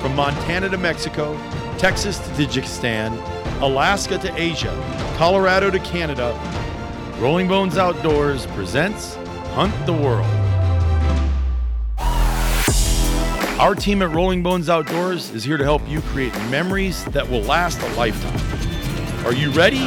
From Montana to Mexico, Texas to Tajikistan, Alaska to Asia, Colorado to Canada, Rolling Bones Outdoors presents Hunt the World. Our team at Rolling Bones Outdoors is here to help you create memories that will last a lifetime. Are you ready?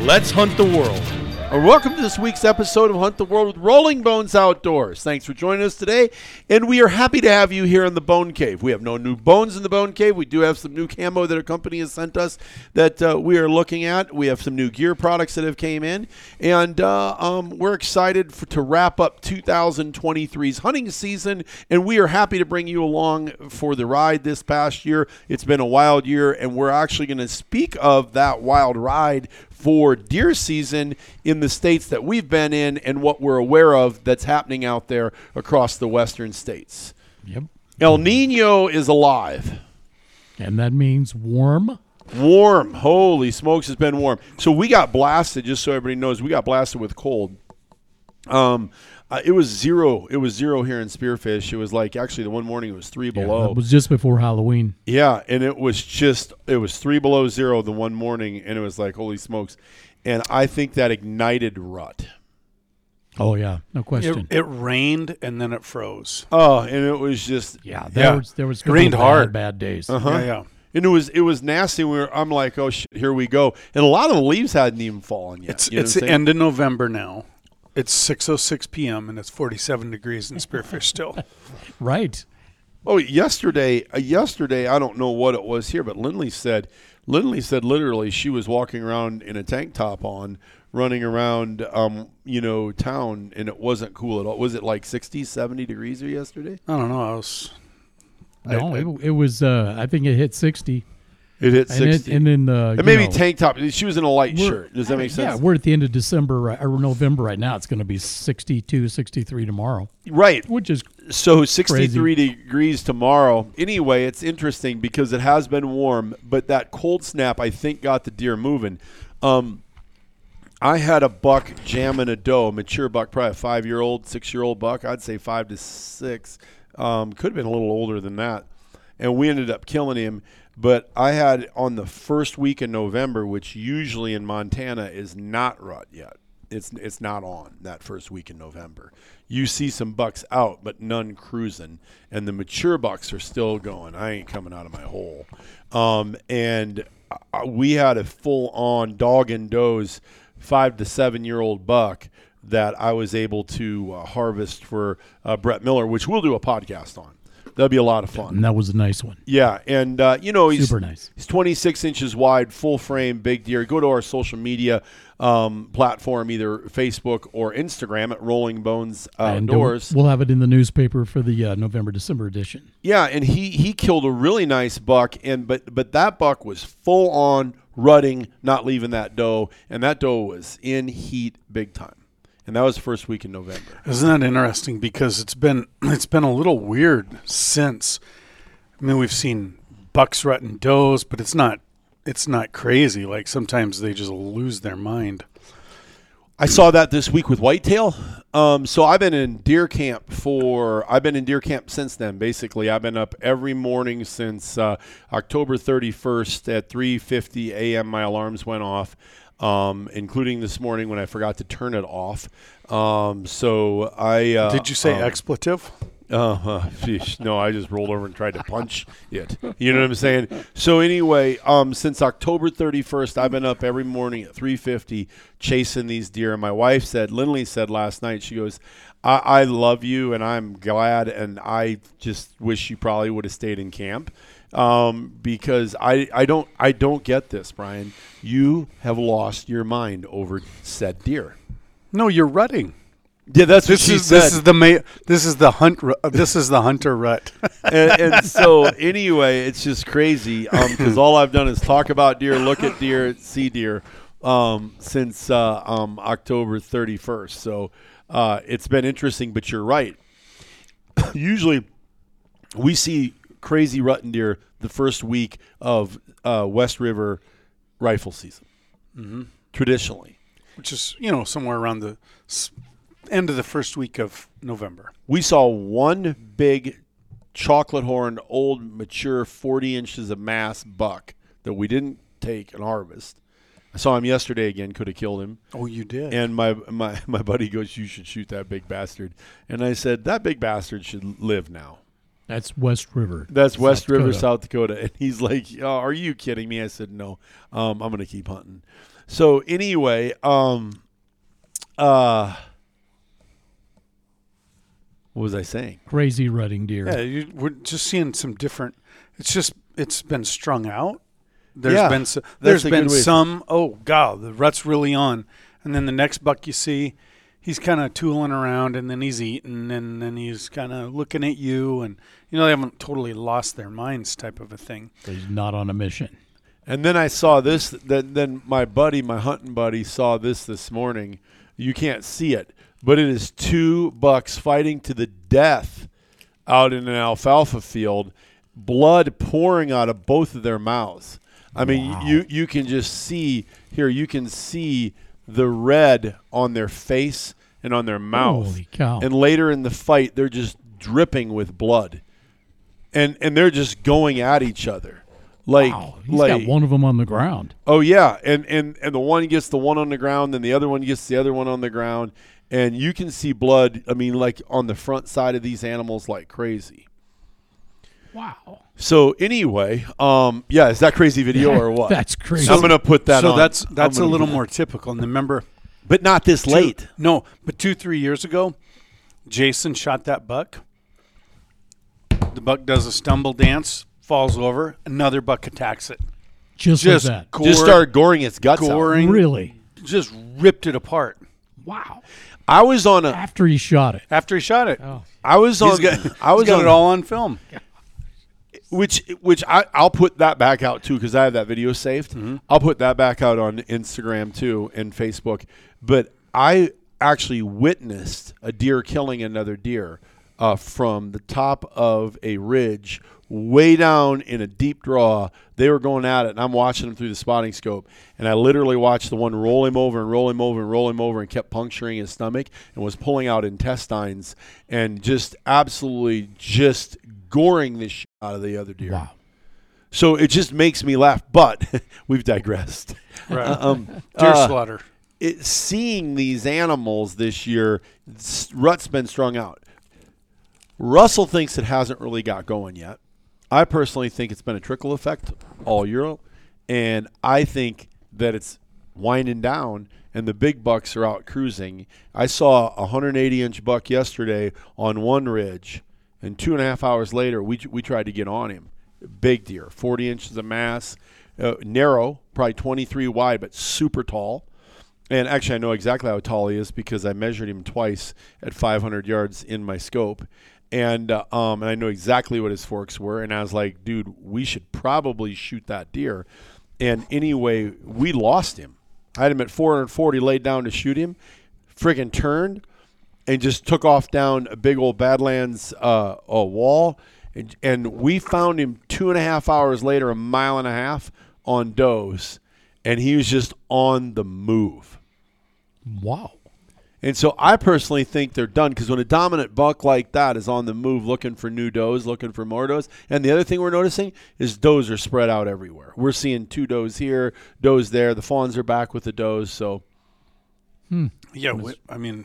Let's hunt the world. Welcome to this week's episode of Hunt the World with Rolling Bones Outdoors. Thanks for joining us today, and we are happy to have you here in the Bone Cave. We have no new bones in the Bone Cave. We do have some new camo that a company has sent us that uh, we are looking at. We have some new gear products that have came in, and uh, um, we're excited for, to wrap up 2023's hunting season. And we are happy to bring you along for the ride this past year. It's been a wild year, and we're actually going to speak of that wild ride for deer season in the states that we've been in and what we're aware of that's happening out there across the western states. Yep. El Nino is alive. And that means warm. Warm. Holy smokes, it's been warm. So we got blasted, just so everybody knows, we got blasted with cold. Um, uh, it was zero. It was zero here in Spearfish. It was like actually the one morning it was three Yeah, below. that was just before Halloween. Yeah, and it was just it was three below zero the one morning, and it was like holy smokes, and I think that ignited rut. Oh yeah, no question. it rained and then it froze. Oh, and it was just yeah, there yeah. was there was It rained bad, hard. bad days. uh huh, Yeah, yeah. and it was it was nasty. We were, I'm like, oh shit, here we go, and a lot of the leaves hadn't even fallen yet. It's you know it's the end of November now. It's 6:06 p.m. and it's 47 degrees in Spearfish still. Right. Oh, yesterday, uh, yesterday, I don't know what it was here, but Lindley said, Lindley said literally she was walking around in a tank top on, running around, um, you know, town, and it wasn't cool at all. Was it like 60, 70 degrees here yesterday? I don't know. I was No, I- it, it was. Uh, I think it hit sixty, It hit and, it, 60. and then uh, and maybe know, tank top. She was in a light shirt. Does that make sense? Yeah, we're at the end of December right, or November right now. It's going to be 62, 63 tomorrow, right. which is So 63 degrees tomorrow. Anyway, it's interesting because it has been warm, but that cold snap I think got the deer moving. Um, I had a buck jamming a doe, a mature buck, probably a five year old, six year old buck. I'd say five to six. Um, could have been a little older than that. And we ended up killing him. But I had on the first week in November, which usually in Montana is not rut yet. It's it's not on that first week in November. You see some bucks out, but none cruising, and the mature bucks are still going. I ain't coming out of my hole. Um, and uh, we had a full on dog and does five to seven year old buck that I was able to uh, harvest for uh, Brett Miller, which we'll do a podcast on. That'll be a lot of fun. and that was a nice one. Yeah, and uh, you know he's Super nice. He's 26 inches wide, full frame, big deer. Go to our social media um, platform, either Facebook or Instagram at Rolling Bones And Outdoors. we'll have it in the newspaper for the uh, November December edition. Yeah, and he he killed a really nice buck, and but but that buck was full on rutting, not leaving that doe, and that doe was in heat big time, and that was the first week in November. Isn't that interesting? Because it's been it's been a little weird since. I mean, we've seen bucks rutting does, but it's not it's not crazy. Like sometimes they just lose their mind. I saw that this week with whitetail. Um, so I've been in deer camp for I've been in deer camp since then. Basically, I've been up every morning since uh, October 31st at 3:50 a.m. My alarms went off, um, including this morning when I forgot to turn it off. Um, so I uh, Did you say um, expletive? uh. No, I just rolled over and tried to punch it. You know what I'm saying? So anyway, um, since October 31st, I've been up every morning at 3:50 chasing these deer. And my wife said, Lindley said last night, she goes, I, "I love you, and I'm glad, and I just wish you probably would have stayed in camp." Um, because I, I don't I don't get this, Brian. You have lost your mind over said deer. No, you're rutting. Yeah, that's what This she is said. this is the ma- this is the hunt ru- uh, this is the hunter rut. and, and so anyway, it's just crazy because all I've done is talk about deer, look at deer, see deer um, since uh, um, October 31st. So uh, it's been interesting, but you're right. Usually, we see crazy rutting deer the first week of uh, West River rifle season. Traditionally, which is you know somewhere around the end of the first week of November. we saw one big chocolate horned, old, mature, 40 inches of mass buck that we didn't take and harvest. I saw him yesterday again. Could have killed him. Oh, you did. And my, my my buddy goes, "You should shoot that big bastard." And I said, "That big bastard should live now." That's West River. That's West River, Dakota. South Dakota. And he's like, oh, "Are you kidding me?" I said, "No, um, I'm going to keep hunting." So anyway, um, uh, what was I saying? Crazy rutting deer. yeah, you, we're just seeing some different. It's just it's been strung out. There's Yeah, been so, that's there's a been good way to- some. Oh god, the rut's really on, and then the next buck you see, he's kind of tooling around, and then he's eating, and then he's kind of looking at you, and you know they haven't totally lost their minds, type of a thing. He's not on a mission. And then I saw this. Then, then my buddy, my hunting buddy, saw this this morning. You can't see it, but it is two bucks fighting to the death out in an alfalfa field, blood pouring out of both of their mouths. I mean, you you can just see here. You can see the red on their face and on their mouth. Holy cow. And later in the fight, they're just dripping with blood, and and they're just going at each other. Like, Wow. He's like, got one of them on the ground. Oh yeah, and and and the one gets the one on the ground, then the other one gets the other one on the ground, and you can see blood. I mean, like on the front side of these animals, like crazy. Wow. So anyway, um, yeah, is that crazy video or what? That's crazy. I'm gonna put that. so on. that's I'm that's a little more typical. And remember, but not this two- late. No, but two three years ago, Jason shot that buck. The buck does a stumble dance, falls over. Another buck attacks it. just, Just like that. gore, Just started goring its guts out. goring, Really? just ripped it apart Wow. I was on a. After he shot it. after he shot it. Oh. I was on. Got, I was on it all on film. Which which I I'll put that back out too because I have that video saved. Mm-hmm. I'll put that back out on Instagram too and Facebook. But I actually witnessed a deer killing another deer uh, from the top of a ridge, way down in a deep draw. They were going at it, and I'm watching them through the spotting scope. And I literally watched the one roll him over and roll him over and roll him over and kept puncturing his stomach and was pulling out intestines and just absolutely just goring the shit out of the other deer. Wow. So it just makes me laugh. But we've digressed. Right. Um, Deer uh, slaughter. it, seeing these animals this year, rut's been strung out. Russell thinks it hasn't really got going yet. I personally think it's been a trickle effect all year, and I think that it's winding down and the big bucks are out cruising. I saw a 180 inch buck yesterday on one ridge, and two and a half hours later, we we tried to get on him. Big deer, 40 inches of mass, uh, narrow, probably 23 wide, but super tall. And actually, I know exactly how tall he is because I measured him twice at 500 yards in my scope, and uh, um, and I know exactly what his forks were. And I was like, dude, we should probably shoot that deer. And anyway, we lost him. I had him at 440, laid down to shoot him, friggin' turned, and just took off down a big old Badlands uh, a wall. And, and we found him two and a half hours later, a mile and a half on does, and he was just on the move. Wow. And so I personally think they're done because when a dominant buck like that is on the move looking for new does, looking for more does, and the other thing we're noticing is does are spread out everywhere. We're seeing two does here, does there. The fawns are back with the does, so Yeah, we, I mean,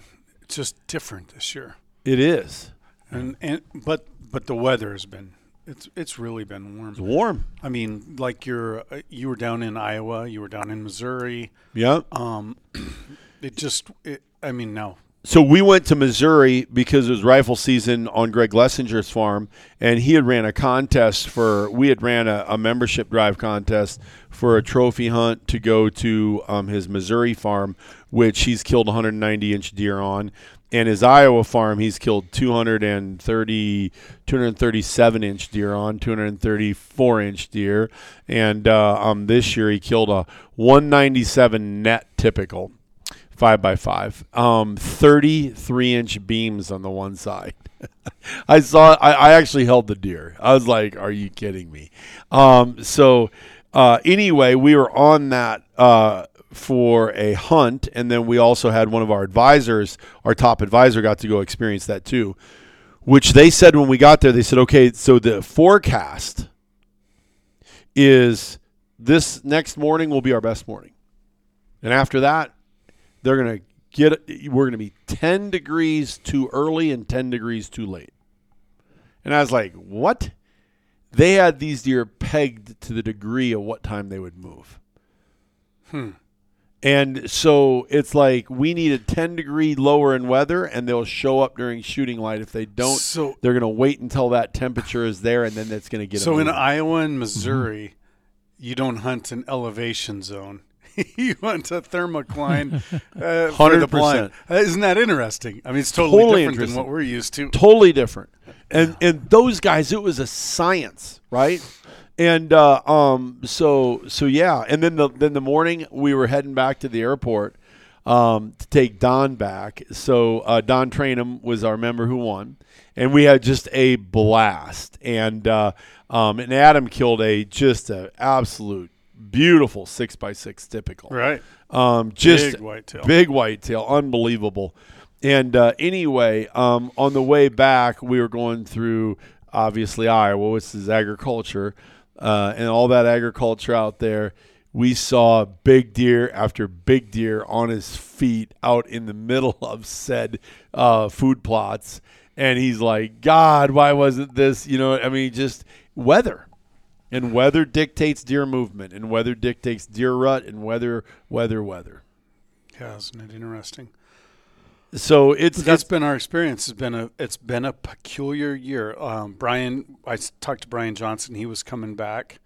it's just different this year. it is. And and but but the weather has been it's it's really been warm. It's warm. I mean, like you're uh, you were down in Iowa, you were down in Missouri. Yeah. Um, it just it, I mean, no. So we went to Missouri because it was rifle season on Greg Lessinger's farm, and he had ran a contest for. We had ran a, a membership drive contest for a trophy hunt to go to um, his Missouri farm, which he's killed 190 inch deer on, and his Iowa farm he's killed 230, 237 inch deer on, 234 inch deer, and uh, um, this year he killed a 197 net typical five by five, um, 33 inch beams on the one side. I saw, I, I actually held the deer. I was like, are you kidding me? Um, so, uh, anyway, we were on that, uh, for a hunt. And then we also had one of our advisors, our top advisor got to go experience that too. which they said when we got there, they said, okay, so the forecast is this next morning will be our best morning. And after that, they're to get, we're going to be 10 degrees too early and 10 degrees too late. And I was like, what? They had these deer pegged to the degree of what time they would move. Hmm. And so it's like we need a 10 degree lower in weather, and they'll show up during shooting light. If they don't, So- they're going to wait until that temperature is there, and then it's going to get. So in. Iowa and Missouri, you don't hunt an elevation zone. you hunt a thermocline uh, for the 100%. blind. Uh, Isn't that interesting? I mean, it's totally, Totally different than what we're used to. totally different. And and those guys, it was a science, right? And uh, um, so so yeah. And then the then the morning we were heading back to the airport um, to take Don back. So uh, Don Trainham was our member who won, and we had just a blast. And uh, um, and Adam killed a just a absolute beautiful six by six typical. Right. Um, just Big whitetail. big whitetail, unbelievable. And uh, anyway, um, on the way back, we were going through obviously Iowa, which is agriculture, uh, and all that agriculture out there. We saw big deer after big deer on his feet out in the middle of said uh, food plots, and he's like, "God, why wasn't this?" You know, I mean, just weather. And weather dictates deer movement, and weather dictates deer rut, and weather, weather, weather. Yeah, isn't it interesting? So it's that's it's been our experience. It's been a it's been a peculiar year. Um, Brian, I talked to Brian Johnson. He was coming back.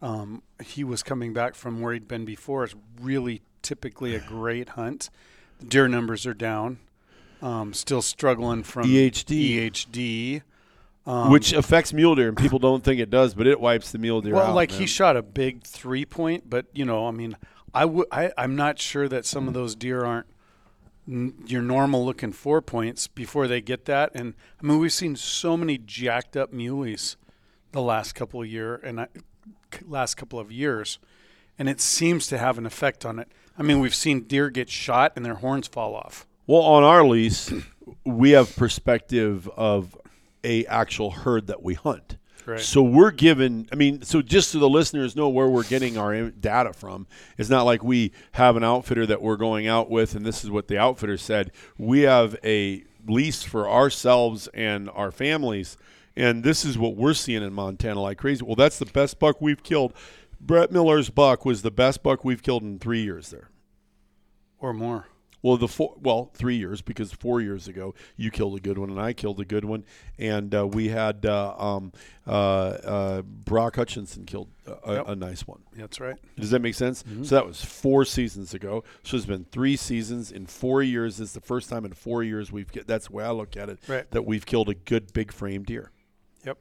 Um, he was coming back from where he'd been before. It's really typically a great hunt. The deer numbers are down. Um, still struggling from EHD. EHD. Um, which affects mule deer, and people don't think it does, but it wipes the mule deer well, out. like man. he shot a big three point, but you know, I mean, I would, I, I'm not sure that some of those deer aren't your normal looking four points before they get that. And I mean, we've seen so many jacked up muleys the last couple of year and I, last couple of years, and it seems to have an effect on it. I mean, we've seen deer get shot and their horns fall off. Well, on our lease, we have perspective of a actual herd that we hunt. Right. So we're given. I mean, so just so the listeners know where we're getting our data from, it's not like we have an outfitter that we're going out with, and this is what the outfitter said. We have a lease for ourselves and our families, and this is what we're seeing in Montana like crazy. Well, that's the best buck we've killed. Brett Miller's buck was the best buck we've killed in three years there. Or more. Well, the four, well, three years because four years ago you killed a good one and I killed a good one, and uh, we had uh, um, uh, uh, Brock Hutchinson killed a, Yep. a nice one. That's right. Does that make sense? So that was four seasons ago. So it's been three seasons in four years. It's the first time in four years we've. That's the way I look at it. Right. That we've killed a good big frame deer. Yep.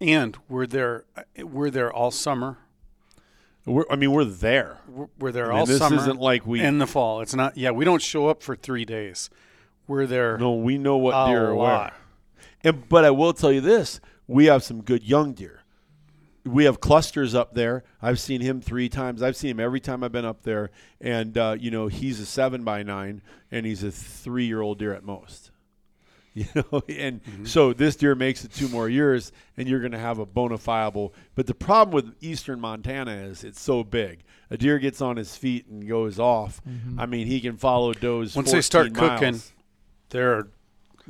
And we're there. We're there all summer. We're, I mean, we're there. We're, we're there I mean, all this summer. isn't like we. in the fall. It's not. Yeah, we don't show up for three days. We're there. no, we know what deer are where. And but I will tell you this: we have some good young deer. We have clusters up there. I've seen him three times. I've seen him every time I've been up there, and uh, you know he's a seven by nine, and he's a three-year-old deer at most. You know, and mm-hmm. so this deer makes it two more years, and you're going to have a bona fiable. But the problem with eastern Montana is it's so big. A deer gets on his feet and goes off. Mm-hmm. I mean, he can follow does Once they start 14 cooking, they're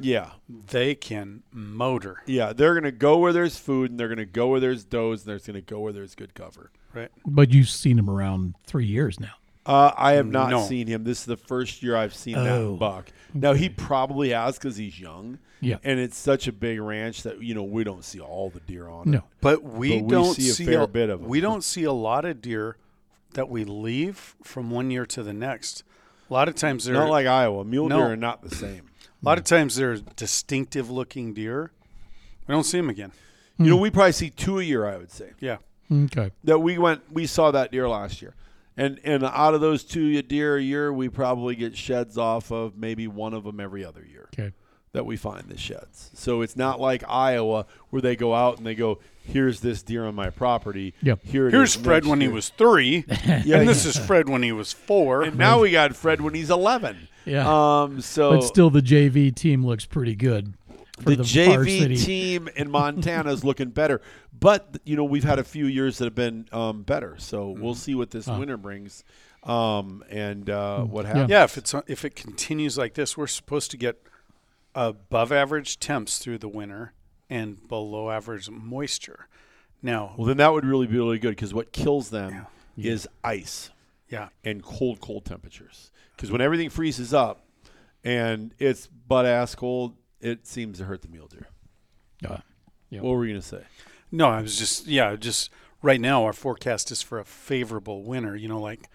yeah, they can motor. Yeah, they're going to go where there's food, and they're going to go where there's does, and they're going to go where there's good cover. Right. But you've seen them around three years now. Uh, I have not No. seen him. This is the first year I've seen Oh. that buck. Now he probably has because he's young. Yeah. and it's such a big ranch that you know we don't see all the deer on. No. it. But we But we don't see a fair bit of 'em. We don't see a lot of deer that we leave from one year to the next. A lot of times they're not like Iowa. Mule No. deer are not the same. a lot of times they're distinctive looking deer. We don't see them again. You know, we probably see two a year. I would say Yeah. Okay. that we went. We saw that deer last year, and and out of those two deer a year, we probably get sheds off of maybe one of them every other year. Okay. that we find the sheds. So it's not like Iowa where they go out and they go, "Here's this deer on my property." Yep. Here it Here's is Fred next when he was three, Yeah, and this is Fred when he was four. And now we got Fred when he's 11. Yeah. Um. So but still, the JV team looks pretty good. For the, the, JV team in Montana is looking better, but you know we've had a few years that have been um, better. So we'll see what this winter brings, um, and uh, what happens. Yeah, if it's if it continues like this, we're supposed to get above average temps through the winter and below average moisture. Now, Well, then that would really be really good because what kills them is ice yeah, and cold, cold temperatures. Because when everything freezes up and it's butt ass cold, it seems to hurt the mule deer. Yeah. Yeah. What were you gonna say? no, I was just yeah, just right now our forecast is for a favorable winter. You know, like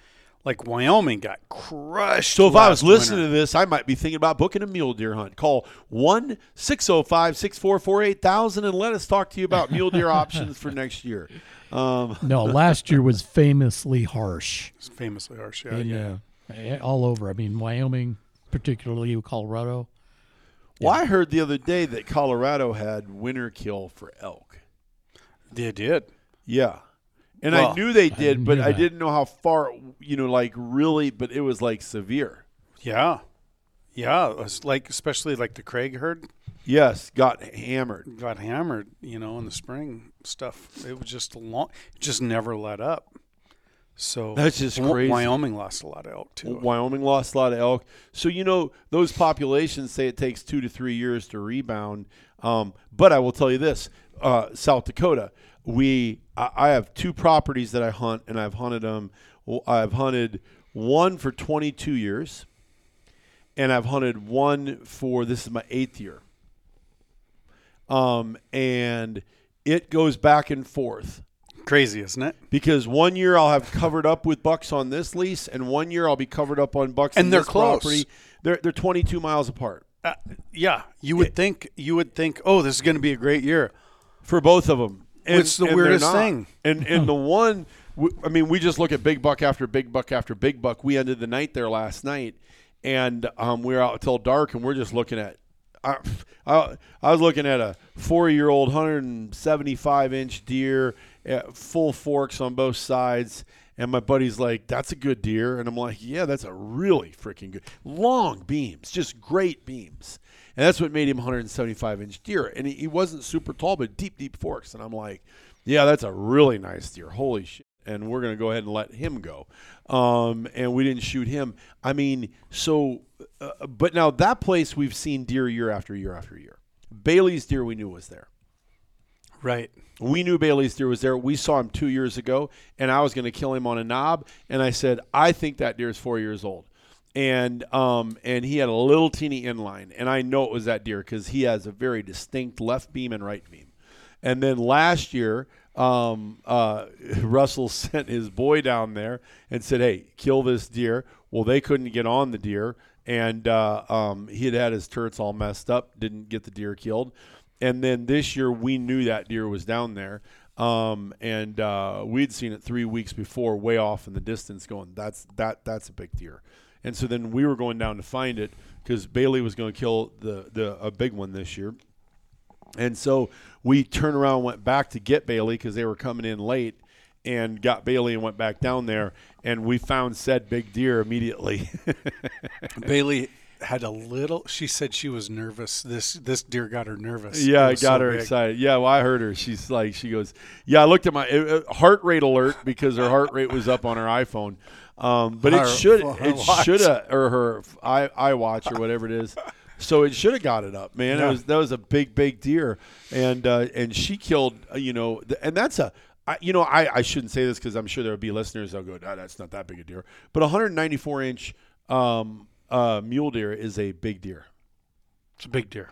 like Wyoming got crushed. So if I was listening winter. to this, I might be thinking about booking a mule deer hunt. Call 1 605 644 8000 and let us talk to you about mule deer options for next year. Um, No, last year was famously harsh. it's famously harsh, yeah, And, yeah. uh, all over. I mean, Wyoming, particularly Colorado. Well, I heard the other day that Colorado had winter kill for elk. They did. Yeah. And I knew they did, knew but I didn't know how far, you know, like really, but it was like severe. Yeah, yeah. like especially like the Craig herd Yes, got hammered. got hammered. You know, in the spring stuff. It was just long. It just never let up. So That's just crazy. Wyoming lost a lot of elk too. Wyoming lost a lot of elk. So, you know, those populations say it takes two to three years to rebound. Um, but I will tell you this uh, South Dakota, we, I, I have two properties that I hunt, and I've hunted them. I've hunted one for 22 years, and I've hunted one for this is my eighth year. Um, and it goes back and forth Crazy, isn't it? because one year I'll have covered up with bucks on this lease, and one year I'll be covered up on bucks. And they're this close. Property. They're they're 22 miles apart Uh, yeah, you would think you would think, oh, this is going to be a great year. for both of them. And, It's the weirdest thing. And and the one, I mean, we just look at big buck after big buck after big buck. We ended the night there last night, and um, we were out till dark, and we're just looking at. I, I, I was looking at a four-year-old, 175 inch deer, full forks on both sides, and my buddy's like, "That's a good deer," and I'm like, "Yeah, that's a really freaking good, long beams, just great beams." And that's what made him 175 inch deer. And he, he wasn't super tall, but deep, deep forks. And I'm like, yeah, that's a really nice deer. Holy shit. And we're going to go ahead and let him go. Um, and we didn't shoot him. I mean, so, uh, but now that place we've seen deer year after year after year. Bailey's deer we knew was there. Right. We knew Bailey's deer was there. We saw him two years ago, and I was going to kill him on a knob. And I said, I think that deer is four years old. And um, and he had a little teeny inline, and I know it was that deer because he has a very distinct left beam and right beam. And then last year, um, uh, Russell sent his boy down there and said, "Hey, kill this deer." Well, they couldn't get on the deer, and uh, um, he had had his turrets all messed up, didn't get the deer killed. And then this year, we knew that deer was down there, um, and uh, we'd seen it three weeks before, way off in the distance, going, "That's that that's a big deer." And so then we were going down to find it because Bailey was going to kill the the a big one this year. And so we turned around went back to get Bailey because they were coming in late and got Bailey and went back down there. And we found said big deer immediately. Bailey had a little. She said she was nervous. This this deer got her nervous. yeah, It I got so her big. excited. Yeah, well, I heard her. She's like, she goes, Yeah, I looked at my uh, uh, heart rate alert because her heart rate was up on her iPhone. Um, but it should, her it should have, or her i iWatch or whatever it is. So it should have got it up, man. It was that was a big, big deer, and uh, and she killed, uh, you know, and that's a, I, you know, I, I shouldn't say this because I'm sure there'll be listeners that'll go, ah, that's not that big a deer, but 194 inch um, uh, mule deer is a big deer. It's a big deer.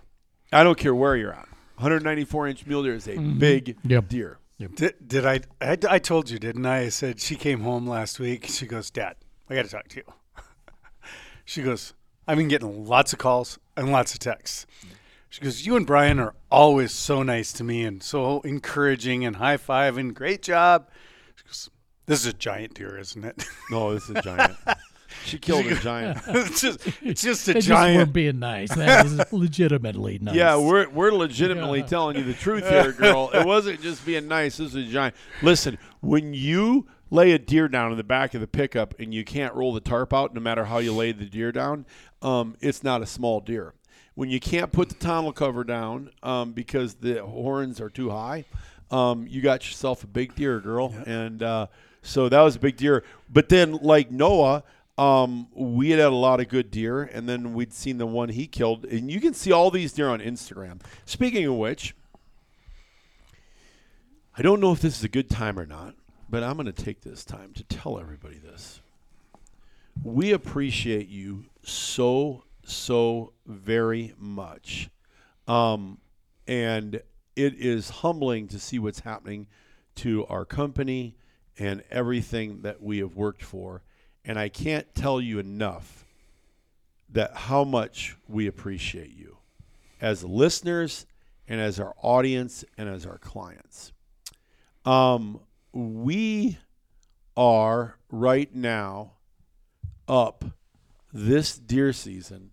I don't care where you're at. 194 inch mule deer is a big Yep. deer. Did, did I, I? I told you, didn't I? I said she came home last week. She goes, Dad, I got to talk to you. she goes, I've been getting lots of calls and lots of texts. She goes, You and Brian are always so nice to me and so encouraging and high five and great job. She goes, This is a giant deer, isn't it? No, this is a giant. she killed a giant. it's just, it's just a They just weren't being nice. That is legitimately nice. Yeah, we're we're legitimately telling you the truth here, girl. It wasn't just being nice. This is a giant. Listen, when you lay a deer down in the back of the pickup and you can't roll the tarp out, no matter how you lay the deer down, um, it's not a small deer. when you can't put the tonneau cover down um, because the horns are too high, um, you got yourself a big deer, girl. And uh, so that was a big deer. But then, like Noah, um, we had had a lot of good deer, and then we'd seen the one he killed. And you can see all these deer on Instagram. Speaking of which, I don't know if this is a good time or not, but I'm going to take this time to tell everybody this. We appreciate you so, so very much. Um, and it is humbling to see what's happening to our company and everything that we have worked for. And I can't tell you enough that how much we appreciate you as listeners and as our audience and as our clients. Um, we are right now up this deer season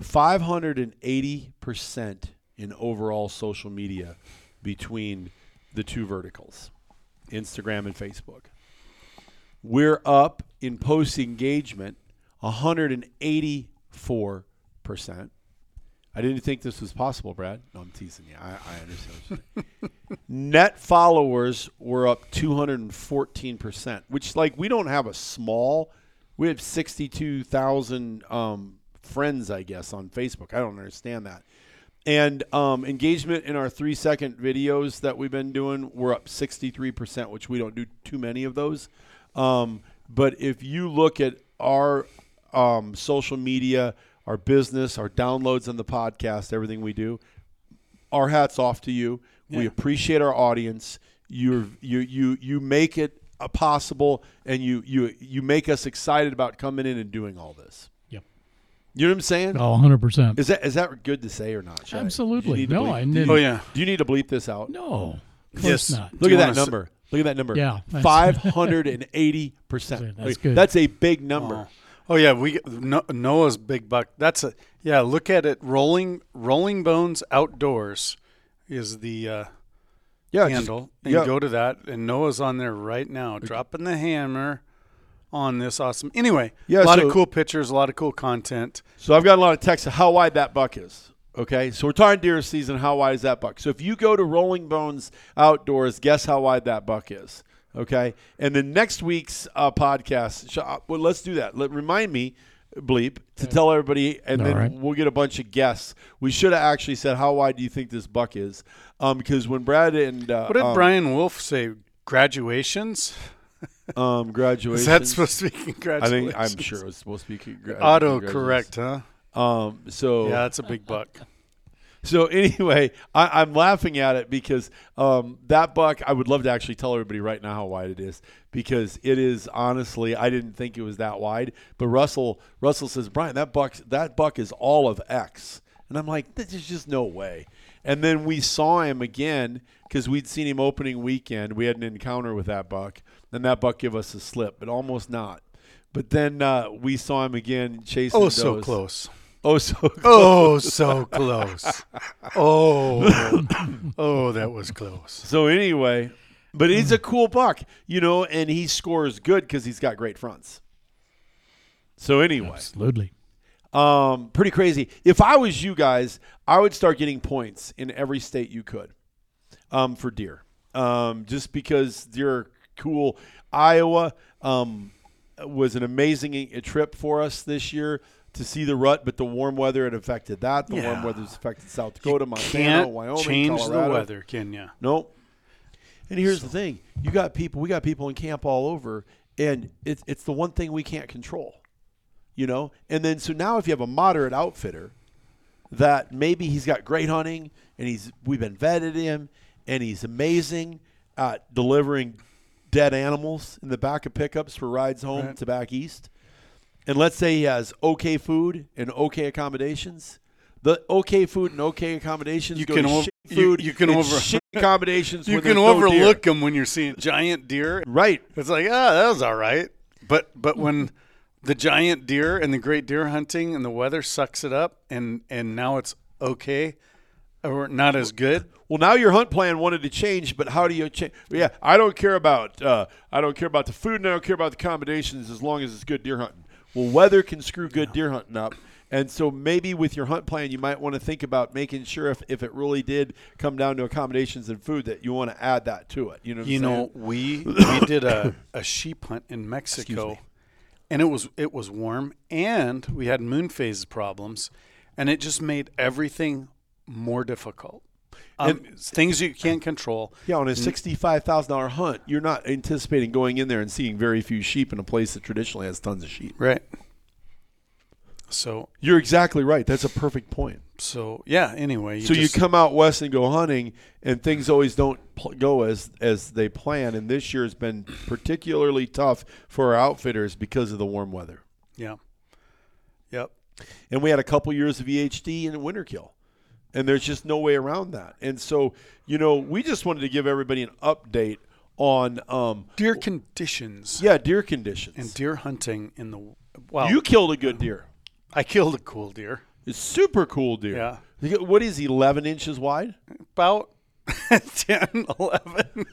580% in overall social media between the two verticals, Instagram and Facebook. We're up in post engagement 184%. I didn't think this was possible, Brad. No, I'm teasing you. I, I understand. Net followers were up 214%, which, like, we don't have a small, we have 62,000 um, friends, I guess, on Facebook. I don't understand that. And um, engagement in our three second videos that we've been doing, we're up 63%, which we don't do too many of those. Um, but if you look at our um, social media, our business, our downloads on the podcast, everything we do, our hats off to you. We appreciate our audience. You you you you make it possible, and you you you make us excited about coming in and doing all this. Yep. You know what I'm saying? Oh, 100%. Is that is that good to say or not? Should Absolutely. do you need No, bleep- I didn't. Oh yeah. Do you need to bleep this out? No. Of Yes. not. Look Do at that s- number. Look at that number. Yeah, five hundred and eighty percent. That's good. That's a big number. Oh. Oh yeah, we no, Noah's big buck. That's a yeah. Look at it. Rolling Rolling Bones Outdoors is the uh, Yeah, just- handle, and yeah. go to that. And Noah's on there right now, dropping the hammer on this awesome. Anyway, Yeah, a lot so- of cool pictures, a lot of cool content. So I've got a lot of texts of how wide that buck is. Okay, so we're talking deer season. How wide is that buck? So if you go to Rolling Bones Outdoors, guess how wide that buck is. Okay, and then next week's uh, podcast, sh- uh, well, let's do that. Let remind me, bleep, to tell everybody, and All then right. we'll get a bunch of guests. We should have actually said how wide do you think this buck is? Um, because when Brad and uh, What did um, Brian Wolf say? Graduations? um, graduation, Is that supposed to be congratulations? I think I'm sure it was supposed to be congra- Auto correct, huh? Um, so Yeah, that's a big buck. So anyway, I, I'm laughing at it because um, that buck. I would love to actually tell everybody right now how wide it is because it is honestly. I didn't think it was that wide, but Russell Russell says, Brian, that buck that buck is all of X, and I'm like, there's just no way. And then we saw him again because we'd seen him opening weekend. We had an encounter with that buck, and that buck gave us a slip, but almost not. But then uh, we saw him again chasing. Oh, so close. Oh, so close. Oh, so close. Oh, oh, that was close. So anyway, but he's a cool buck, you know, and he scores good because he's got great fronts. So anyway, Absolutely. um, pretty crazy. If I was you guys, I would start getting points in every state you could um, for deer, um, just because deer are cool. Iowa um, was an amazing trip for us this year to see the rut, but the warm weather had affected that. The warm Yeah. weather's affected South Dakota, Montana, Can't Wyoming, change Colorado. the weather, can you? Nope. And here's the thing: you got people. We got people in camp all over, and it's it's the one thing we can't control. You know. And then so now, if you have a moderate outfitter, that maybe he's got great hunting, and he's we've been vetted him, and he's amazing at delivering dead animals in the back of pickups for rides home Right. to back east. And let's say he has okay food and okay accommodations. The okay food and okay accommodations You can to ov- shit you- food. you can over- accommodations. You can there's no overlook them when you're seeing giant deer. Right. It's like, ah, that was all right. But but when the giant deer and the great deer hunting and the weather sucks it up, and and now it's okay, or not as good. Well, now your hunt plan wanted to change, but how do you change? Yeah, I don't care about uh, I don't care about the food, and I don't care about the accommodations as long as it's good deer hunting. Well, weather can screw good deer hunting up, And so maybe with your hunt plan, you might want to think about making sure if, if it really did come down to accommodations and food that you want to add that to it. You know, what You I'm know, saying? we we did a, a sheep hunt in me. Mexico, and it was it was warm, and we had moon phase problems, and it just made everything more difficult. Um, things you can't control. yeah, on a sixty-five thousand dollar hunt, you're not anticipating going in there and seeing very few sheep in a place that traditionally has tons of sheep. Right. So You're exactly right. That's a perfect point. so yeah. Anyway, you so just, you come out west and go hunting, and things always don't pl- go as as they plan. And this year has been particularly tough for our outfitters because of the warm weather. yeah. Yep. And we had a couple years of EHD and winter kill, and there's just no way around that. And so, you know, we just wanted to give everybody an update on, um, Deer conditions yeah, deer conditions. and deer hunting in the well. you killed a good deer. I killed a cool deer. It's super cool deer. Yeah. What is he? Eleven inches wide. about 10, 11.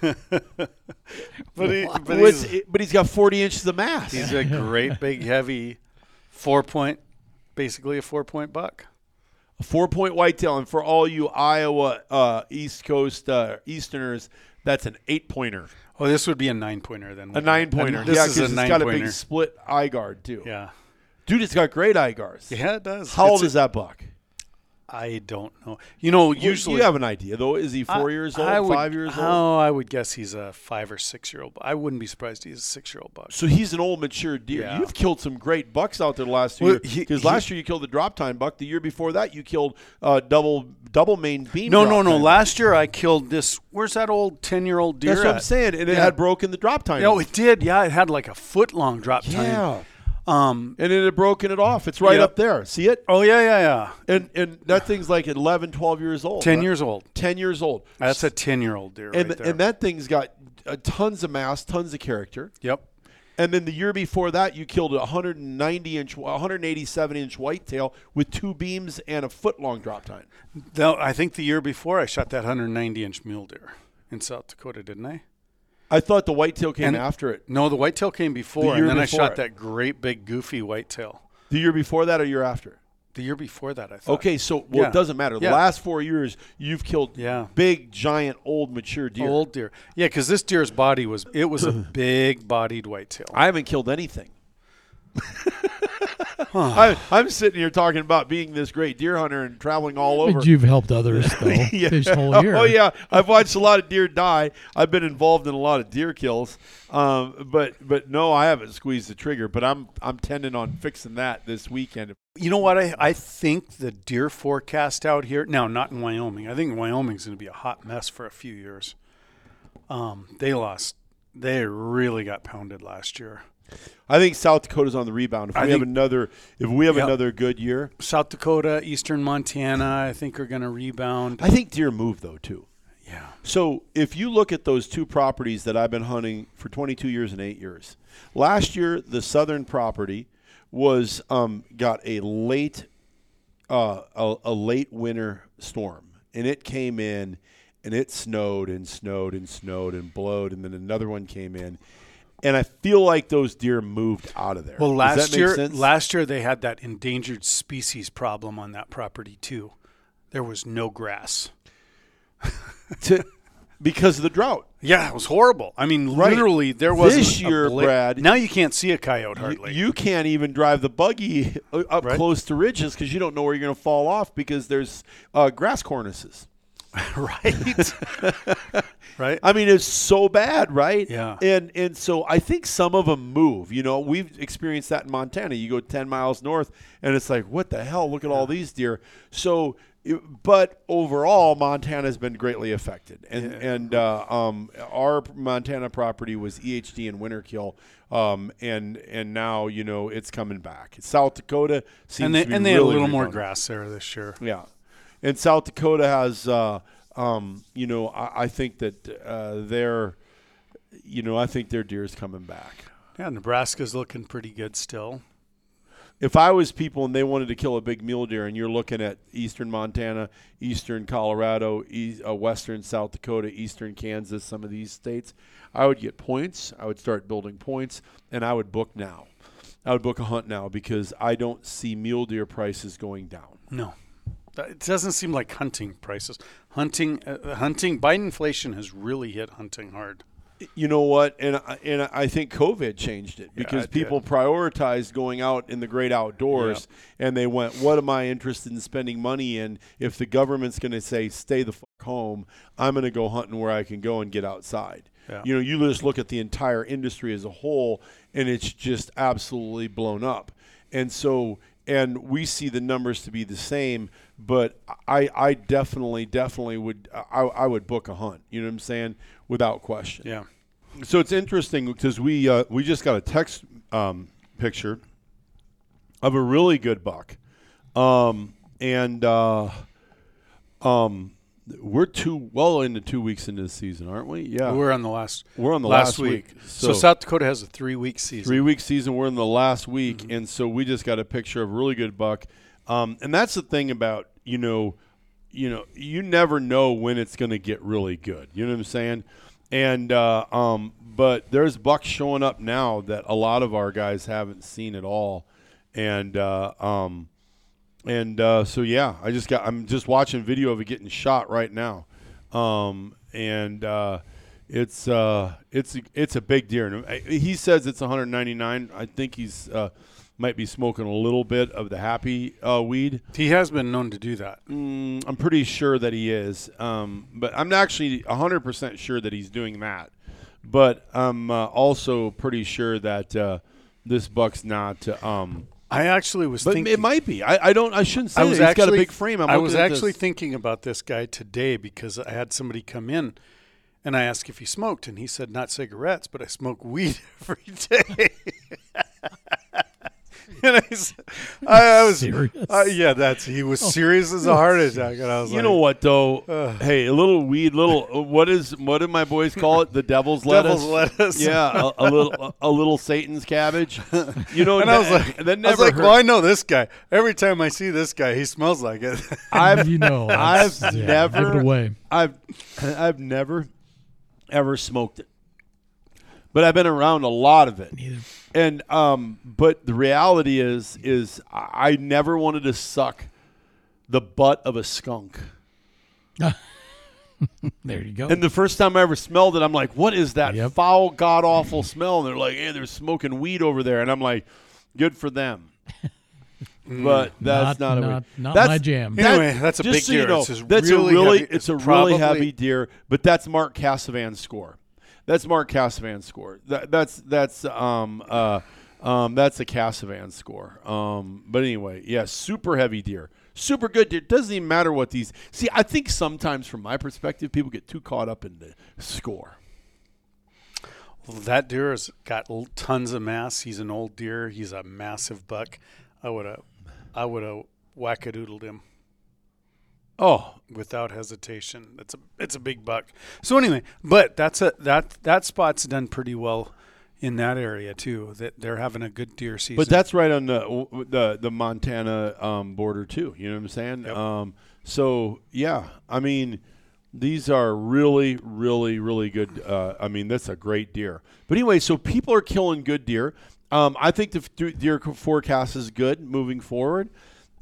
but he, but he's, but he's got forty inches of mass. he's a great big heavy four point, basically a four point buck. Four point whitetail, and for all you Iowa uh, East Coast uh, Easterners, that's an eight pointer, Oh, this would be a nine pointer then. a nine pointer. This yeah, is a it's nine got a big split eye guard too. Yeah, dude, it's got great eye guards. yeah, it does. How old a- is that buck? I don't know. You know, Well, usually you have an idea though. Is he four I- years old? I would- five years old? Oh, I would guess he's a five or six year old. I wouldn't be surprised he's a six year old buck. So he's an old mature deer. Yeah. You've killed some great bucks out there the last two Well, years. Because last year you killed the drop tine buck. The year before that you killed uh, double double main beam. No, no, no. time. Last year I killed this. Where's that old ten year old deer? That's what I'm saying, and it had broken the drop tine. No, it did. Yeah, it had like a foot long drop tine. Um. and it had broken it off. It's right Yep. up there. See it? Oh yeah, yeah, yeah. And and that thing's like 11, 12 years old. Ten right? years old. 10 years old. That's a ten-year-old deer and right there. and that thing's got uh, tons of mass, tons of character. yep. And then the year before that, you killed a 190 inch, 187 inch whitetail with two beams and a foot long drop tine. Though I think the year before I shot that 190-inch mule deer in South Dakota, didn't I? I thought the whitetail came And- after it. No, the whitetail came before, The and then before I shot it. that great big goofy whitetail. The year before that, or year after? The year before that, I thought. Okay, so well, Yeah. it doesn't matter. The Yeah. last four years, you've killed Yeah. big, giant, old, mature deer. Old deer. Yeah, because this deer's body was it was a big bodied whitetail. I haven't killed anything. I, I'm sitting here talking about being this great deer hunter and traveling all over. But you've helped others though Yeah. this whole year. Oh yeah, I've watched a lot of deer die. I've been involved in a lot of deer kills, um, but but no, I haven't squeezed the trigger. But I'm I'm tending on fixing that this weekend. You know what? I, I think the deer forecast out here now, not in Wyoming. I think Wyoming's going to be a hot mess for a few years. Um, they lost. They really got pounded last year. I think South Dakota's on the rebound. If we I have think- another, if we have Yep. another good year, South Dakota, Eastern Montana, I think are going to rebound. I think deer move though too. yeah. So if you look at those two properties that I've been hunting for 22 years and eight years, last year the southern property was um, got a late uh, a, a late winter storm, and it came in, and it snowed and snowed and snowed and blowed, and then another one came in, and I feel like those deer moved out of there. Well, last year, sense? last year they had that endangered species problem on that property too. There was no grass. to, because of the drought. Yeah, it was horrible. I mean, Right. literally, there was This year, Brad- Now you can't see a coyote You, hardly. you can't even drive the buggy up Right. close to ridges because you don't know where you're going to fall off because there's uh, grass cornices. right? right? I mean, it's so bad, right? Yeah. And and so I think some of them move. You know, we've experienced that in Montana. You go 10 miles north, and it's like, what the hell? Look at all these deer. So, but overall, Montana has been greatly affected, and and uh, um, our Montana property was EHD and winter kill. Um, and and now you know it's coming back. South Dakota seems and they to be and they had a really little more grass there this year. Yeah, and South Dakota has, uh, um, you know, I, I think that uh, their, you know, I think their deer is coming back. Yeah, Nebraska's looking pretty good still. If I was people and they wanted to kill a big mule deer, and you're looking at eastern Montana, eastern Colorado, e- uh, western South Dakota, eastern Kansas, some of these states, I would get points. I would start building points, and I would book now. I would book a hunt now because I don't see mule deer prices going down. No, it doesn't seem like hunting prices. Hunting, uh, hunting. Biden inflation has really hit hunting hard. You know what? And I- and I think COVID changed it because it did. people prioritized going out in the great outdoors, and they went, "What am I interested in spending money in? If the government's going to say stay the fuck home, I'm going to go hunting where I can go and get outside." Yeah. You know, you just look at the entire industry as a whole, and it's just absolutely blown up. And so, and we see the numbers to be the same, but I, I definitely, definitely would, I, I would book a hunt. You know what I'm saying? Without question. Yeah. So it's interesting because we uh, we just got a text um, picture of a really good buck, um, and uh, um, we're two well into two weeks into the season, aren't we? Yeah, We're on the last. We're on the last, last week. week. So, So- South Dakota has a three-week season. three week season. We're in the last week, Mm-hmm. and so we just got a picture of a really good buck. Um, and that's the thing about you know, you know, you never know when it's going to get really good. You know what I'm saying? And uh, um, but there's bucks showing up now that a lot of our guys haven't seen at all, and uh, um, and uh, so yeah, I just got I'm just watching video of it getting shot right now, um, and uh, it's uh, it's it's a big deer. And he says it's 199. I think he's uh, might be smoking a little bit of the happy uh, weed. He has been known to do that. Mm, I'm pretty sure that he is, um, but I'm actually 100% sure that he's doing that. But I'm uh, also pretty sure that uh, this buck's not. Um, I actually was but thinking. it might be. I, I don't. I shouldn't say I that. was He's actually, got a big frame. I'm I was actually thinking about this guy today because I had somebody come in, and I asked if he smoked, and he said not cigarettes, but I smoke weed every day. and I, s- I- I was, Serious? uh, yeah, that's he was serious as a heart attack, and I was You like, know what though? hey, a little weed, little uh, what is what did my boys call it? The devil's lettuce. Devil's lettuce. Yeah, a, a little a, little Satan's cabbage. You know, And I was like, that I was like, hurt. well, I know this guy. Every time I see this guy, he smells like it. I've you know, I've yeah, never give it away. I've I've never ever smoked it, but I've been around a lot of it. Neither. And um, but the reality is is I I never wanted to suck the butt of a skunk. There you go. And the first time I ever smelled it, I'm like, what is that Yep. foul, god awful smell? And they're like, hey, they're smoking weed over there. And I'm like, good for them. But that's not, Not- a not- not that's, my jam. that- Anyway, that's a just big so you deer. know, that's really a really, heavy. it's a It's really heavy deer. But that's Mark Cassavant's score. That's Mark Cassavant's score. That, that's that's um uh um that's a Cassavan score. Um, but anyway, yeah, super heavy deer, super good deer. Doesn't even matter what these. See, I think sometimes from my perspective, people get too caught up in the score. Well, that deer has got tons of mass. He's an old deer. He's a massive buck. I would have, I would have wackadoodled him Oh, without hesitation. It's a, it's a big buck. So anyway, but that's a that that spot's done pretty well in that area too. That they're having a good deer season. But that's right on the the the Montana um, border too. You know what I'm saying? Yep. Um, so yeah, I mean, these are really, really, really good. Uh, I mean, that's a great deer. But anyway, so people are killing good deer. Um, I think the deer forecast is good moving forward.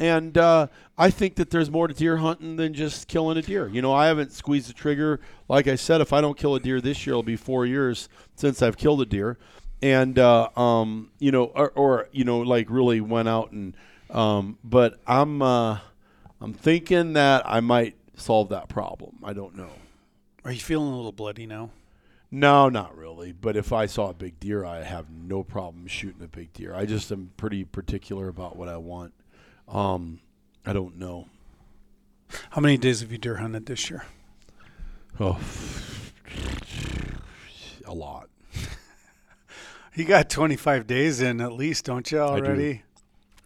And uh, I think that there's more to deer hunting than just killing a deer. You know, I haven't squeezed the trigger. Like I said, if I don't kill a deer this year, it'll be four years since I've killed a deer. And uh, um, you know, or, or you know, like really went out and. Um, but I'm uh, I'm thinking that I might solve that problem. I don't know. Are you feeling a little bloody now? No, not really. But if I saw a big deer, I have no problem shooting a big deer. I just am pretty particular about what I want. Um, I don't know. How many days have you deer hunted this year? Oh, a lot. You got 25 days in at least, don't you do. already?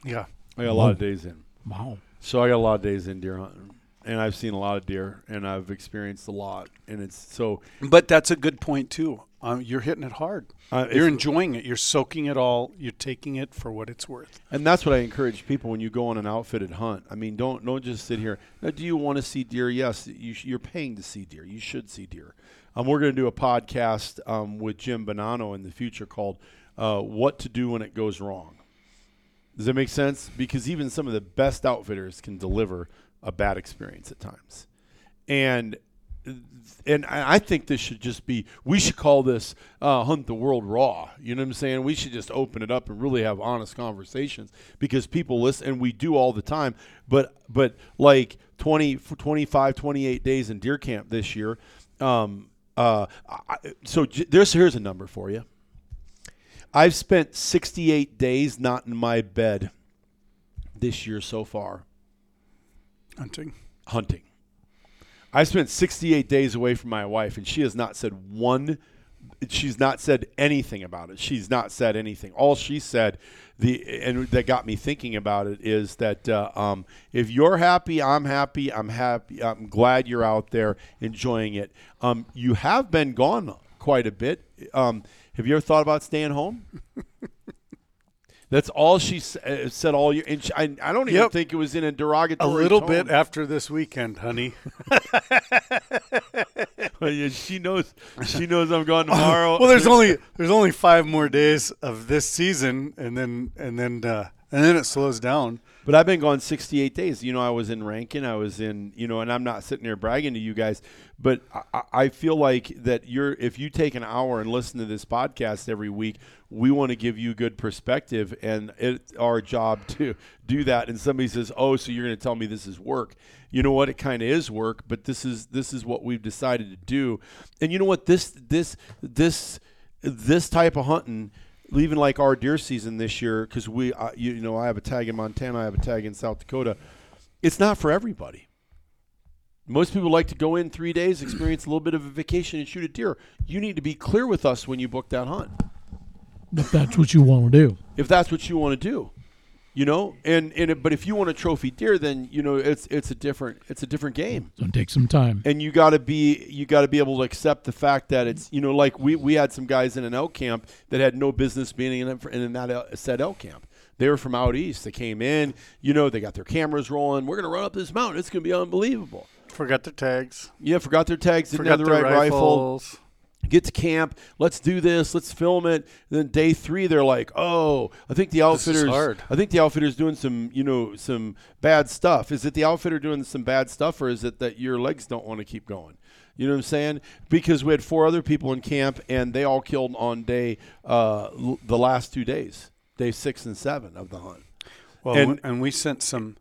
Yeah. I got a lot of days in. Wow. So I got a lot of days in deer hunting, and I've seen a lot of deer, and I've experienced a lot, and it's so. But that's a good point too. Um, you're hitting it hard. Uh, You're enjoying it. You're soaking it all. You're taking it for what it's worth. And that's what I encourage people when you go on an outfitted hunt. I mean, don't don't just sit here. Now, do you want to see deer? Yes, you sh- you're paying to see deer. You should see deer. Um, we're going to do a podcast um, with Jim Bonanno in the future called uh, "What to Do When It Goes Wrong." Does that make sense? Because even some of the best outfitters can deliver a bad experience at times, and and I think this should just be. We should call this uh, "Hunt the World Raw." You know what I'm saying? We should just open it up and really have honest conversations because people listen, and we do all the time. But but like 20, 25, 28 days in deer camp this year. Um, uh, I, so j- there's here's a number for you. I've spent 68 days not in my bed this year so far Hunting. hunting. I spent 68 days away from my wife, and she has not said one. She's not said anything about it. She's not said anything. All she said, the and that got me thinking about it is that uh, um, if you're happy, I'm happy. I'm happy. I'm glad you're out there enjoying it. Um, you have been gone quite a bit. Um, have you ever thought about staying home? That's all she uh, said all year, and she, I, I don't even Yep. think it was in a derogatory. A little tone. bit after this weekend, honey. Yeah, she knows. She knows I'm gone tomorrow. well, there's only there's only five more days of this season, and then and then uh, and then it slows down. But I've been gone 68 days. You know, I was in Rankin. I was in, you know, and I'm not sitting there bragging to you guys, but I, I- I feel like that you're, if you take an hour and listen to this podcast every week, we want to give you good perspective, and it's our job to do that. And somebody says, "Oh, so you're going to tell me this is work?" You know what? It kind of is work, but this is this is what we've decided to do. And you know what? This this this this type of hunting even like our deer season this year because we you, you know i have a tag in montana i have a tag in south dakota. It's not for everybody. Most people like to go in three days experience a little bit of a vacation and shoot a deer. You need to be clear with us when you book that hunt. If that's what you want to do. if that's what you want to do you know and and it, but if you want a trophy deer then you know it's it's a different it's a different game It's going to take some time. and you got to be you got to be able to accept the fact that it's you know like we we had some guys in an elk camp that had no business being in, in that el- said elk camp. They were from out east. They came in, you know, they got their cameras rolling. We're gonna run up this mountain. It's gonna be unbelievable. Forgot their tags. Yeah, forgot their tags, didn't Forgot have the their right rifle. Rifles. Get to camp. Let's do this. Let's film it. then day three, they're like, "Oh, I think the outfitter's. hard. I think the outfitter's doing some, you know, some bad stuff. Is it the outfitter doing some bad stuff, or is it that your legs don't want to keep going? You know what I'm saying? Because we had four other people in camp, and they all killed on day uh, l- the last two days, day six and seven of the hunt. Well, And- and, we sent some,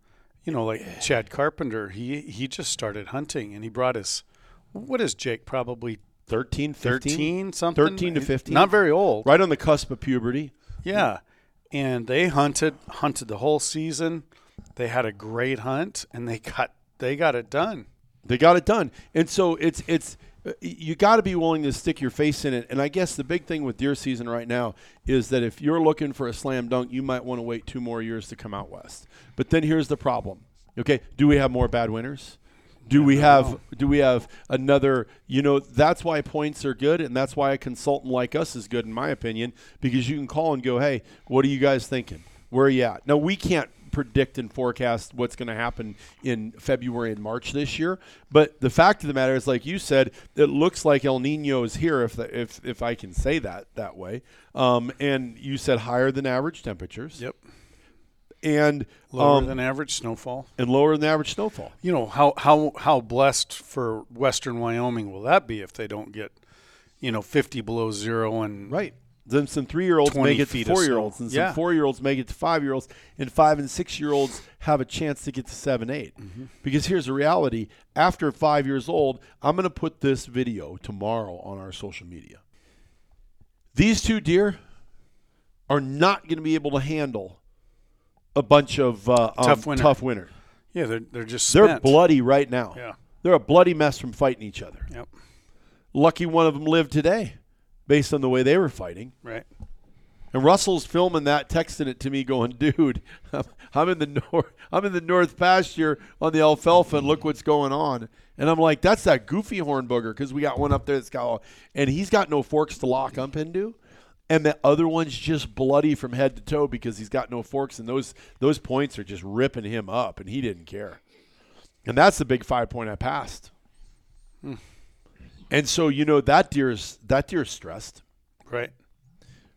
you know, like Chad Carpenter. He he just started hunting, and he brought his. What is Jake? Probably 13, 15? 13 something 13 to 15. not very old right on the cusp of puberty. yeah and they hunted hunted the whole season they had a great hunt and they got they got it done They got it done, and so it's it's uh, you got to be willing to stick your face in it. And I guess the big thing with deer season right now is that if you're looking for a slam dunk, you might want to wait two more years to come out west. But then here's the problem. Okay, do we have more bad winners? Do we have do we have another you know that's why points are good and that's why a consultant like us is good in my opinion because you can call and go hey what are you guys thinking where are you at now we can't predict and forecast what's going to happen in February and March this year. But the fact of the matter is, like you said, it looks like El Nino is here, if the, if if I can say that that way. Um, and you said higher than average temperatures. yep And lower um, than average snowfall and lower than average snowfall. you know how how how blessed for western wyoming will that be if they don't get you know 50 below zero and Right. Then some three year olds 20 make it to four year olds, and some Yeah. four year olds make it to five year olds, and five and six year olds have a chance to get to seven, eight. Mm-hmm. Because here's the reality after five years old, I'm going to put this video tomorrow on our social media. These two deer are not going to be able to handle a bunch of uh, um, Tough winter. tough winter. yeah they're they're just They're bloody right now. yeah They're a bloody mess from fighting each other. yep Lucky one of them lived today based on the way they were fighting. right And Russell's filming that, texting it to me, going, "Dude, I'm, I'm in the north. I'm in the north pasture on the alfalfa, and look what's going on." And I'm like, "That's that goofy horn booger," because we got one up there that's got, all, and he's got no forks to lock up into, and the other one's just bloody from head to toe because he's got no forks, and those those points are just ripping him up, and he didn't care. And that's the big five point I passed. And so you know that deer's that deer's stressed. right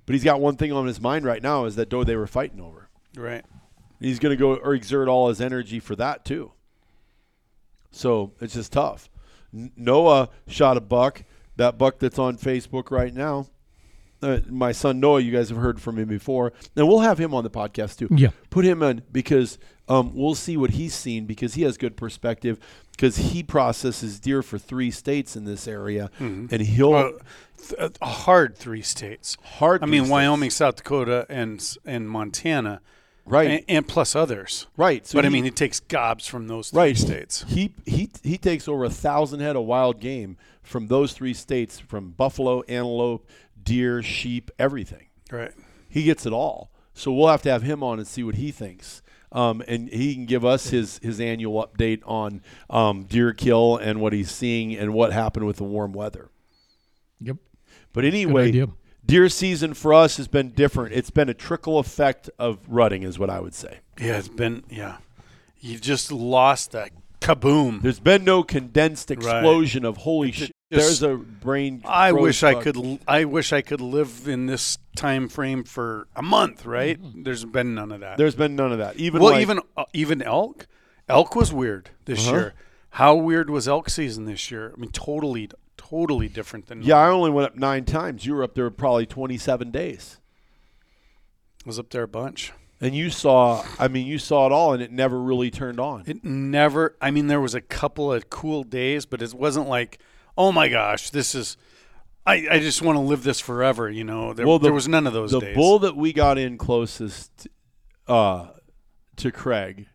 But he's got one thing on his mind right now is that doe they were fighting over. Right. He's going to go or exert all his energy for that too. So it's just tough. N- Noah shot a buck. That buck that's on Facebook right now. Uh, my son Noah, you guys have heard from him before, and we'll have him on the podcast too. Yeah. put him in because um, we'll see what he's seen because he has good perspective because he processes deer for three states in this area, and he'll Well, th- hard three states. hard. I mean, states. Wyoming, South Dakota, and and Montana, right, and, and plus others. right. So but I mean, he takes gobs from those three right states. He he he takes over a thousand head of wild game from those three states, from buffalo, antelope, deer, sheep, everything. Right. He gets it all. So we'll have to have him on and see what he thinks. Um, and he can give us his, his annual update on um, deer kill and what he's seeing and what happened with the warm weather. Yep. But anyway, deer season for us has been different. It's been a trickle effect of rutting, is what I would say. Yeah, it's been yeah. You just lost that kaboom. There's been no condensed explosion of holy shit. Just- There's a brain. I froze wish I could. l- I wish I could live in this time frame for a month. Right? There's been none of that. There's been none of that. Even well, like- even uh, even elk. Elk was weird this Uh-huh. year. How weird was elk season this year? I mean, totally, totally different than. yeah, I only went up nine times. You were up there probably 27 days, was up there a bunch. and you saw. I mean, you saw it all, and it never really turned on. It never. I mean, there was a couple of cool days, but it wasn't like, oh my gosh, this is. I, I just want to live this forever. You know, there, Well, the- there was none of those days. the days. bull that we got in closest uh, to Craig,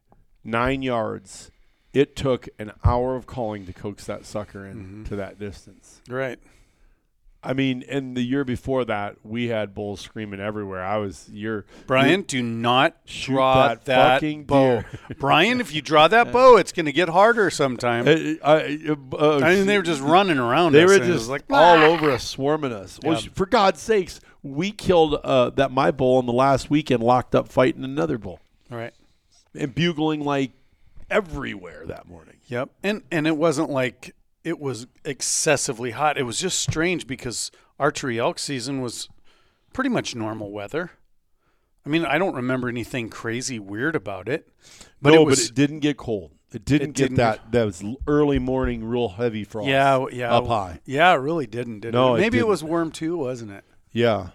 nine yards. It took an hour of calling to coax that sucker in Mm-hmm. to that distance. right. I mean, and the year before that, we had bulls screaming everywhere. I was you're Brian, do not draw that that, fucking bow. Brian, if you draw that bow, it's going to get harder sometime. I, I, uh, I mean, they were just running around. They us, were and it was just like all "Ah!" over us, swarming us. Well, Yeah. sh- for God's sakes, we killed uh, that my bull on the last weekend, locked up fighting another bull, Right. and bugling like everywhere that morning. Yep. And and it wasn't like it was excessively hot. It was just strange because archery elk season was pretty much normal weather. I mean, I don't remember anything crazy weird about it. But no, it was but it didn't get cold. It didn't It get didn't that. That was early morning, real heavy frost. yeah, yeah, up high. Yeah, it really didn't. Did No, it? it Maybe it didn't. was warm too, wasn't it? Yeah,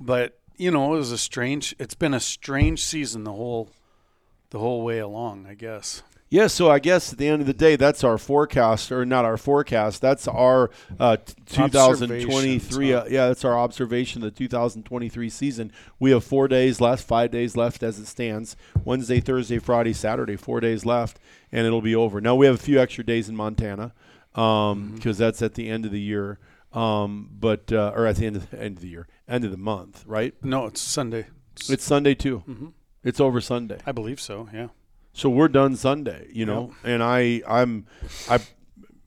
But you know, it was a strange. It's been a strange season the whole, the whole way along. I guess. Yeah, so I guess at the end of the day, that's our forecast, or not our forecast. That's our uh, 2023. Uh, yeah, that's our observation of the 2023 season. We have four days left, five days left as it stands. Wednesday, Thursday, Friday, Saturday, four days left, and it'll be over. Now we have a few extra days in Montana because Mm-hmm. that's at the end of the year, um, but uh, or at the end of the end of the year, end of the month, right? No, it's Sunday. It's Sunday too. Mm-hmm. It's over Sunday. I believe so. Yeah. So we're done Sunday, you know, and I I'm I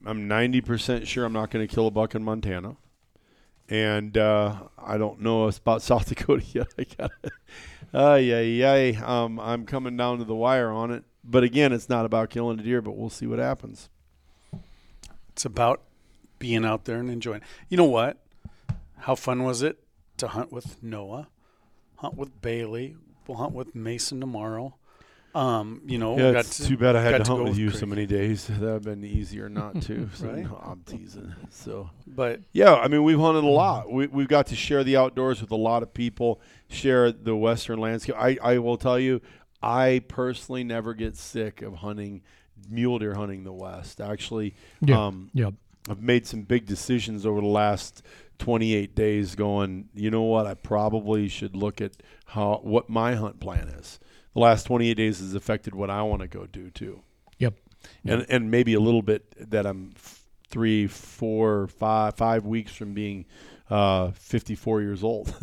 I'm ninety percent sure I'm not going to kill a buck in Montana, and uh, I don't know about South Dakota yet. I got it. Uh, yeah, yeah. Um, I'm coming down to the wire on it, but again, it's not about killing a deer, but we'll see what happens. It's about being out there and enjoying. You know what? How fun was it to hunt with Noah, hunt with Bailey? We'll hunt with Mason tomorrow. Um, you know, Yeah, got it's too bad I had to to hunt with with you Craig. so many days. That'd have been easier not to. So Right. no, I'm teasing. So But Yeah, I mean, we've hunted a lot. We, we've got to share the outdoors with a lot of people, share the Western landscape. I, I will tell you, I personally never get sick of hunting mule deer hunting the West. Actually, Yeah. um, yeah. I've made some big decisions over the last 28 days going, you know what, I probably should look at how what my hunt plan is. The last 28 days has affected what I want to go do too Yep. and and maybe a little bit that I'm three, four, five, five weeks from being uh, 54 years old,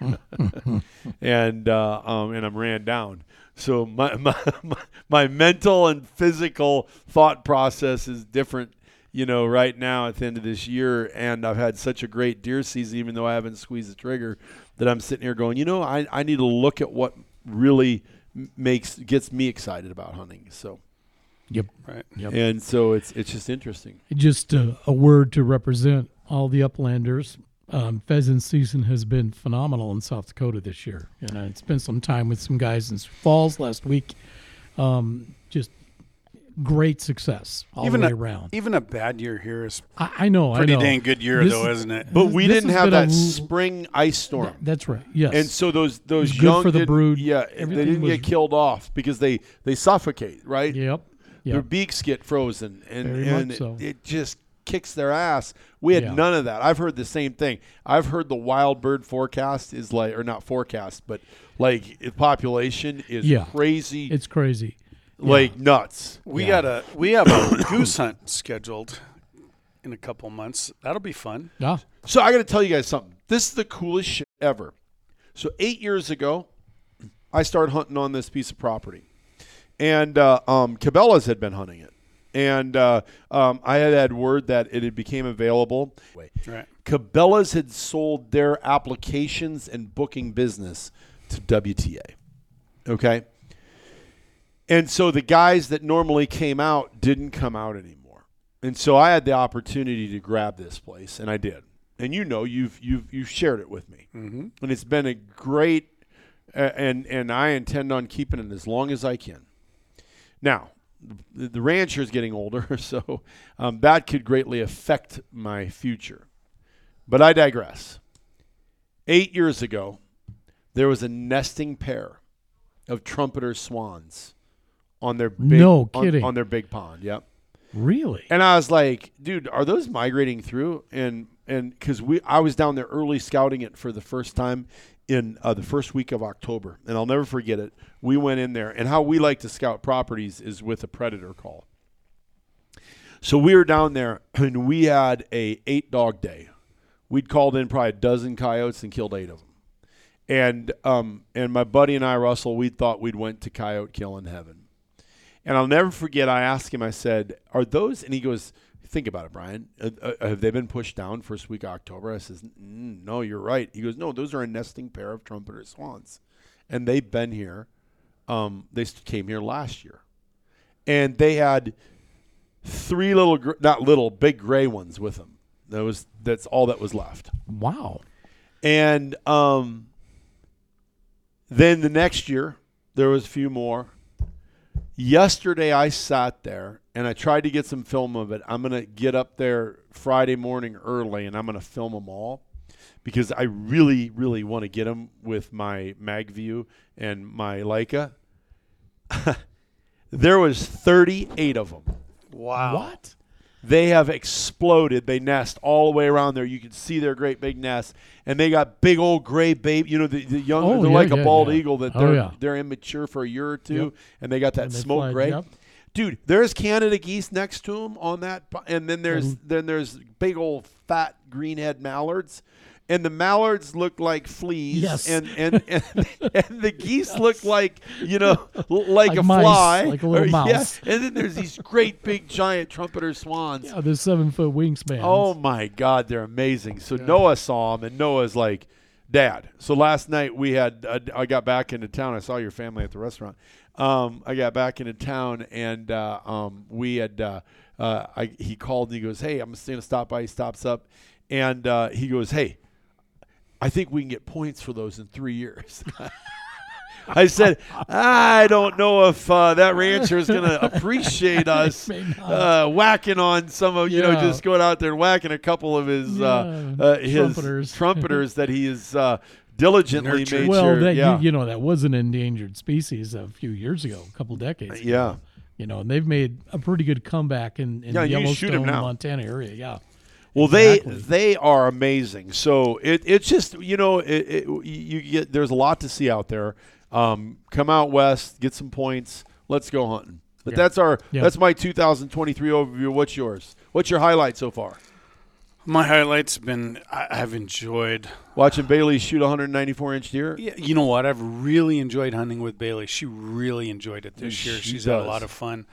and uh, um, and I'm ran down. So my, my my my mental and physical thought process is different. You know, right now at the end of this year, and I've had such a great deer season, even though I haven't squeezed the trigger, that I'm sitting here going, you know, I, I need to look at what really makes gets me excited about hunting. So Yep. right. Yep. and so it's it's just interesting. Just uh, a word to represent all the uplanders. um, pheasant season has been phenomenal in South Dakota this year, and I spent some time with some guys in Falls last week. Um, just great success all even the way a, around. even a bad year here is I, I know, pretty I know. dang good year This though, is- isn't it? But we This didn't have been a that spring ice storm. That's right. Yes, And so those those good young for the didn't- brood. Yeah, they didn't was- get killed off because they they suffocate, right? yep, Their beaks get frozen, and Very much and so. it, it just kicks their ass. We had Yeah. none of that. I've heard the same thing. I've heard the wild bird forecast is like, or not forecast, but like the population is Yeah. crazy, It's crazy. Like nuts. we Yeah. got a we have a goose hunt scheduled in a couple months. That'll be fun. Yeah, So I got to tell you guys something. This is the coolest shit ever. So eight years ago, I started hunting on this piece of property, and uh, um, Cabela's had been hunting it, and uh, um, I had had word that it had became available. Right. Cabela's had sold their applications and booking business to WTA. Okay. And so the guys that normally came out didn't come out anymore. And so I had the opportunity to grab this place and I did. And you know you've you've you've shared it with me. Mm-hmm. And it's been a great uh, and and I intend on keeping it as long as I can. Now, the, the is getting older, so um, that could greatly affect my future. But I digress. Eight years ago, there was a nesting pair of trumpeter swans on their big, No on- kidding. on their big pond. Yep. really. And I was like, dude, are those migrating through? And and because we, I was down there early scouting it for the first time in uh, the first week of October, and I'll never forget it. We went in there, and how we like to scout properties is with a predator call. So we were down there, and we had a eight dog day. We'd called in probably a dozen coyotes and killed eight of them. And um, and my buddy and I, Russell, we thought we'd went to coyote killing heaven. And I'll never forget. I asked him. I said, "Are those?" And he goes, "Think about it, Brian. Uh, uh, have they been pushed down first week of October?" I says, "No, you're right." He goes, "No, those are a nesting pair of trumpeter swans, and they've been here. Um, they came here last year, and they had three little, gr- not little, big gray ones with them. That was that's all that was left." Wow. And um, then the next year, there was a few more. Yesterday, I sat there and I tried to get some film of it. I'm going to get up there Friday morning early and I'm going to film them all because I really, really want to get them with my MagView and my Leica. there was 38 of them. Wow. What? They have exploded. They nest all the way around there. You can see their great big nest, and they got big old gray baby. You know, the, the young. Oh, they're yeah, like a bald yeah. eagle that Oh, they're yeah. they're immature for a year or two, Yep. and they got that smoke fly- gray. yep. Dude, there's Canada geese next to them on that, and then there's And- then there's big old fat greenhead mallards, and the mallards look like fleas, Yes. and, and and and the geese look like you know like, Like a mice, fly, like a little or- yeah, mouse. and then there's these great big giant trumpeter swans. Yeah, the seven foot wingspan. Oh my God, they're amazing. So Noah saw them, and Noah's like, "Dad." So last night we had, uh, I got back into town. I saw your family at the restaurant. Um, I got back into town, and uh, um, we had. Uh, uh, I, he called and he goes, "Hey, I'm just gonna stop by." He stops up, and uh, he goes, "Hey, I think we can get points for those in three years." I said, I don't know if uh, that rancher is going to appreciate us uh, whacking on some of, you know, just going out there and whacking a couple of his uh, Yeah, uh, his trumpeters. trumpeters that he is uh, diligently Nurtured. made well, sure. that yeah. you, you know that was an endangered species a few years ago, a couple decades. ago. yeah. You know, and they've made a pretty good comeback in, in Yeah, the you can shoot 'em Yellowstone, now. Montana area. Yeah. Well, they Exactly. they are amazing. So it it's just you know it, it, you get there's a lot to see out there. Um, come out west, get some points. Let's go hunting. But Yeah. that's our Yeah. that's my 2023 overview. What's yours? What's your highlight so far? My highlights have been I, I've enjoyed. Watching Bailey shoot 194 inch deer. Yeah, you know what? I've really enjoyed hunting with Bailey. She really enjoyed it this She year. She's had a lot of fun.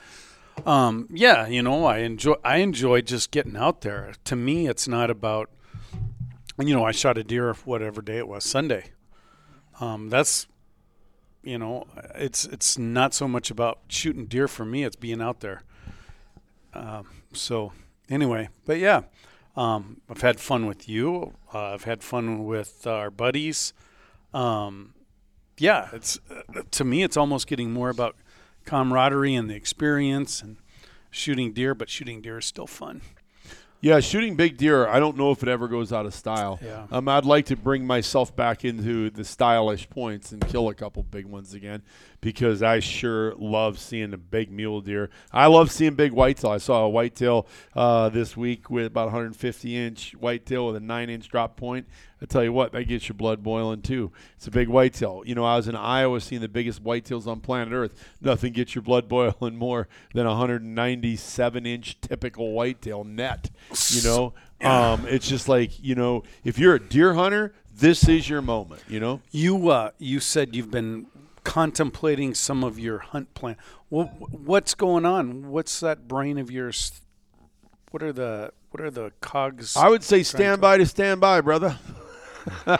Um, yeah, you know, I enjoy I enjoy just getting out there. To me, it's not about you know, I shot a deer whatever day it was, Sunday. Um, that's you know, it's it's not so much about shooting deer for me. It's being out there. Um, so anyway, but yeah, Um, I've had fun with you. Uh, I've had fun with our buddies. Um, yeah, it's uh, to me, it's almost getting more about camaraderie and the experience and shooting deer, but shooting deer is still fun. Yeah, shooting big deer. I don't know if it ever goes out of style. Yeah. Um, I'd like to bring myself back into the stylish points and kill a couple big ones again because I sure love seeing the big mule deer. I love seeing big whitetail. I saw a whitetail uh, this week with about 150 inch whitetail with a nine inch drop point. I tell you what, that gets your blood boiling too. It's a big whitetail. You know, I was in Iowa seeing the biggest whitetails on planet Earth. Nothing gets your blood boiling more than a 197 inch typical whitetail net. You know, um, it's just like you know, if you're a deer hunter, this is your moment. You know. You uh, you said you've been contemplating some of your hunt plan. What, what's going on? What's that brain of yours? What are the what are the cogs? I would say stand to- by to stand by, brother.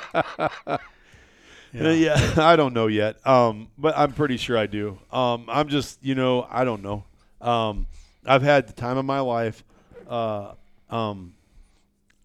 Uh, Yeah. I don't know yet, um, but I'm pretty sure I do. Um, I'm just, you know, I don't know. Um, I've had the time of my life. Uh, um,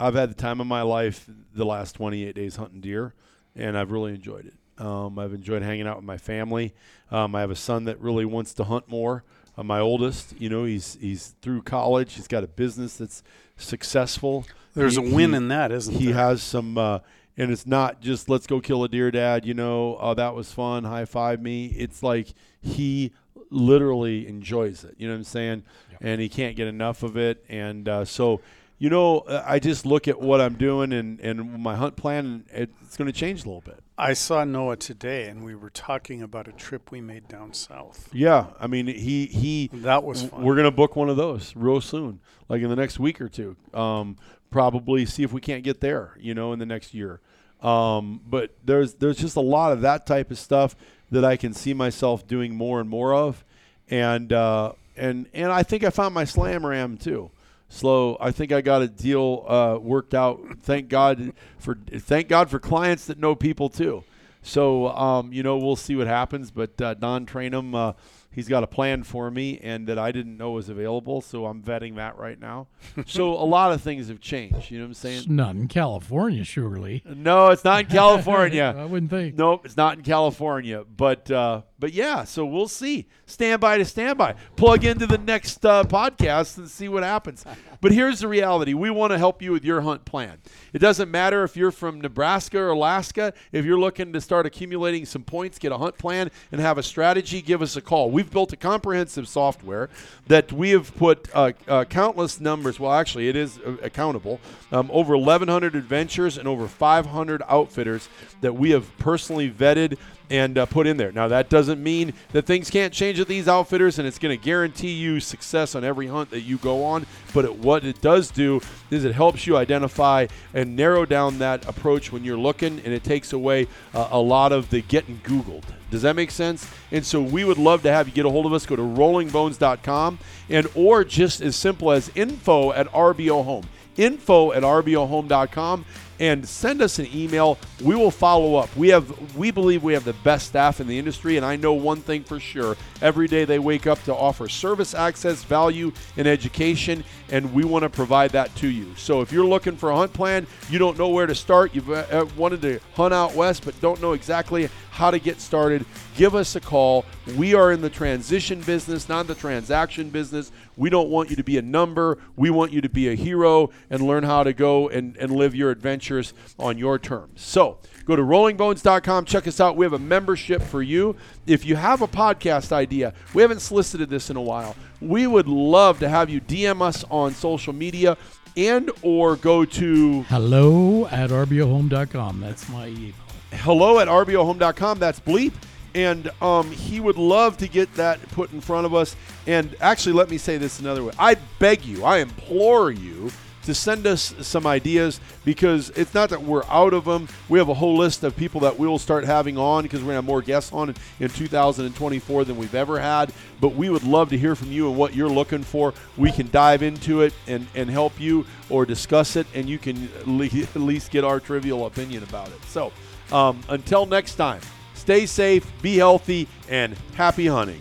I've had the time of my life the last 28 days hunting deer, and I've really enjoyed it. Um, I've enjoyed hanging out with my family. Um, I have a son that really wants to hunt more. Uh, my oldest, you know, he's he's through college. He's got a business that's successful. There's He- a win he- in that, isn't he there? He has some uh, and it's not just let's go kill a deer dad you know oh that was fun high five me it's like he literally enjoys it you know what i'm saying and he can't get enough of it and uh, so you know uh, i just look at what i'm doing and, and my hunt plan and it's going to change a little bit I saw Noah today, and we were talking about a trip we made down south. yeah i mean he he That was fun. We're gonna book one of those real soon, like in the next week or two. Um, probably see if we can't get there, you know, in the next year. Um, but there's there's just a lot of that type of stuff that I can see myself doing more and more of, and uh, and and I think I found my slam ram too. Slow. I think I got a deal uh, worked out. Thank God for thank God for clients that know people too. So um, you know we'll see what happens. But uh, Don Trainum, uh, he's got a plan for me, and that I didn't know was available. So I'm vetting that right now. so a lot of things have changed. You know what I'm saying? It's not in California, surely. No, it's not in California. I wouldn't think. Nope, it's not in California. But uh, but yeah, so we'll see. Stand by to stand by. Plug into the next uh, podcast and see what happens. But here's the reality: we want to help you with your hunt plan. It doesn't matter if you're from Nebraska or Alaska. If you're looking to start accumulating some points, get a hunt plan, and have a strategy, give us a call. We've built a comprehensive software that we have put uh, uh, countless numbers. Well, actually, it is uh, accountable. Um, over 1,100 adventures and over 500 outfitters that we have personally vetted and uh, put in there. Now, that doesn't mean that things can't change at these outfitters, and it's going to guarantee you success on every hunt that you go on. But it, what it does do is it helps you identify and narrow down that approach when you're looking, and it takes away uh, a lot of the getting Googled. Does that make sense? And so we would love to have you get a hold of us. Go to rollingbones.com and or just as simple as info at RBO Home. Info at RBOHome.com and send us an email. We will follow up. We have we believe we have the best staff in the industry, and I know one thing for sure. Every day they wake up to offer service access, value, and education, and we want to provide that to you. So if you're looking for a hunt plan, you don't know where to start, you've uh, uh, wanted to hunt out west but don't know exactly how to get started, give us a call. We are in the transition business, not the transaction business. We don't want you to be a number. We want you to be a hero and learn how to go and, and live your adventures on your terms. So go to rollingbones.com. Check us out. We have a membership for you. If you have a podcast idea, we haven't solicited this in a while. We would love to have you DM us on social media and or go to Hello at RBOHome.com. That's my email. hello at rbohome.com. That's Bleep. And um, he would love to get that put in front of us. And actually, let me say this another way. I beg you, I implore you to send us some ideas because it's not that we're out of them. We have a whole list of people that we will start having on because we're going to have more guests on in, in 2024 than we've ever had. But we would love to hear from you and what you're looking for. We can dive into it and, and help you or discuss it, and you can at least get our trivial opinion about it. So, um, until next time, stay safe, be healthy, and happy hunting.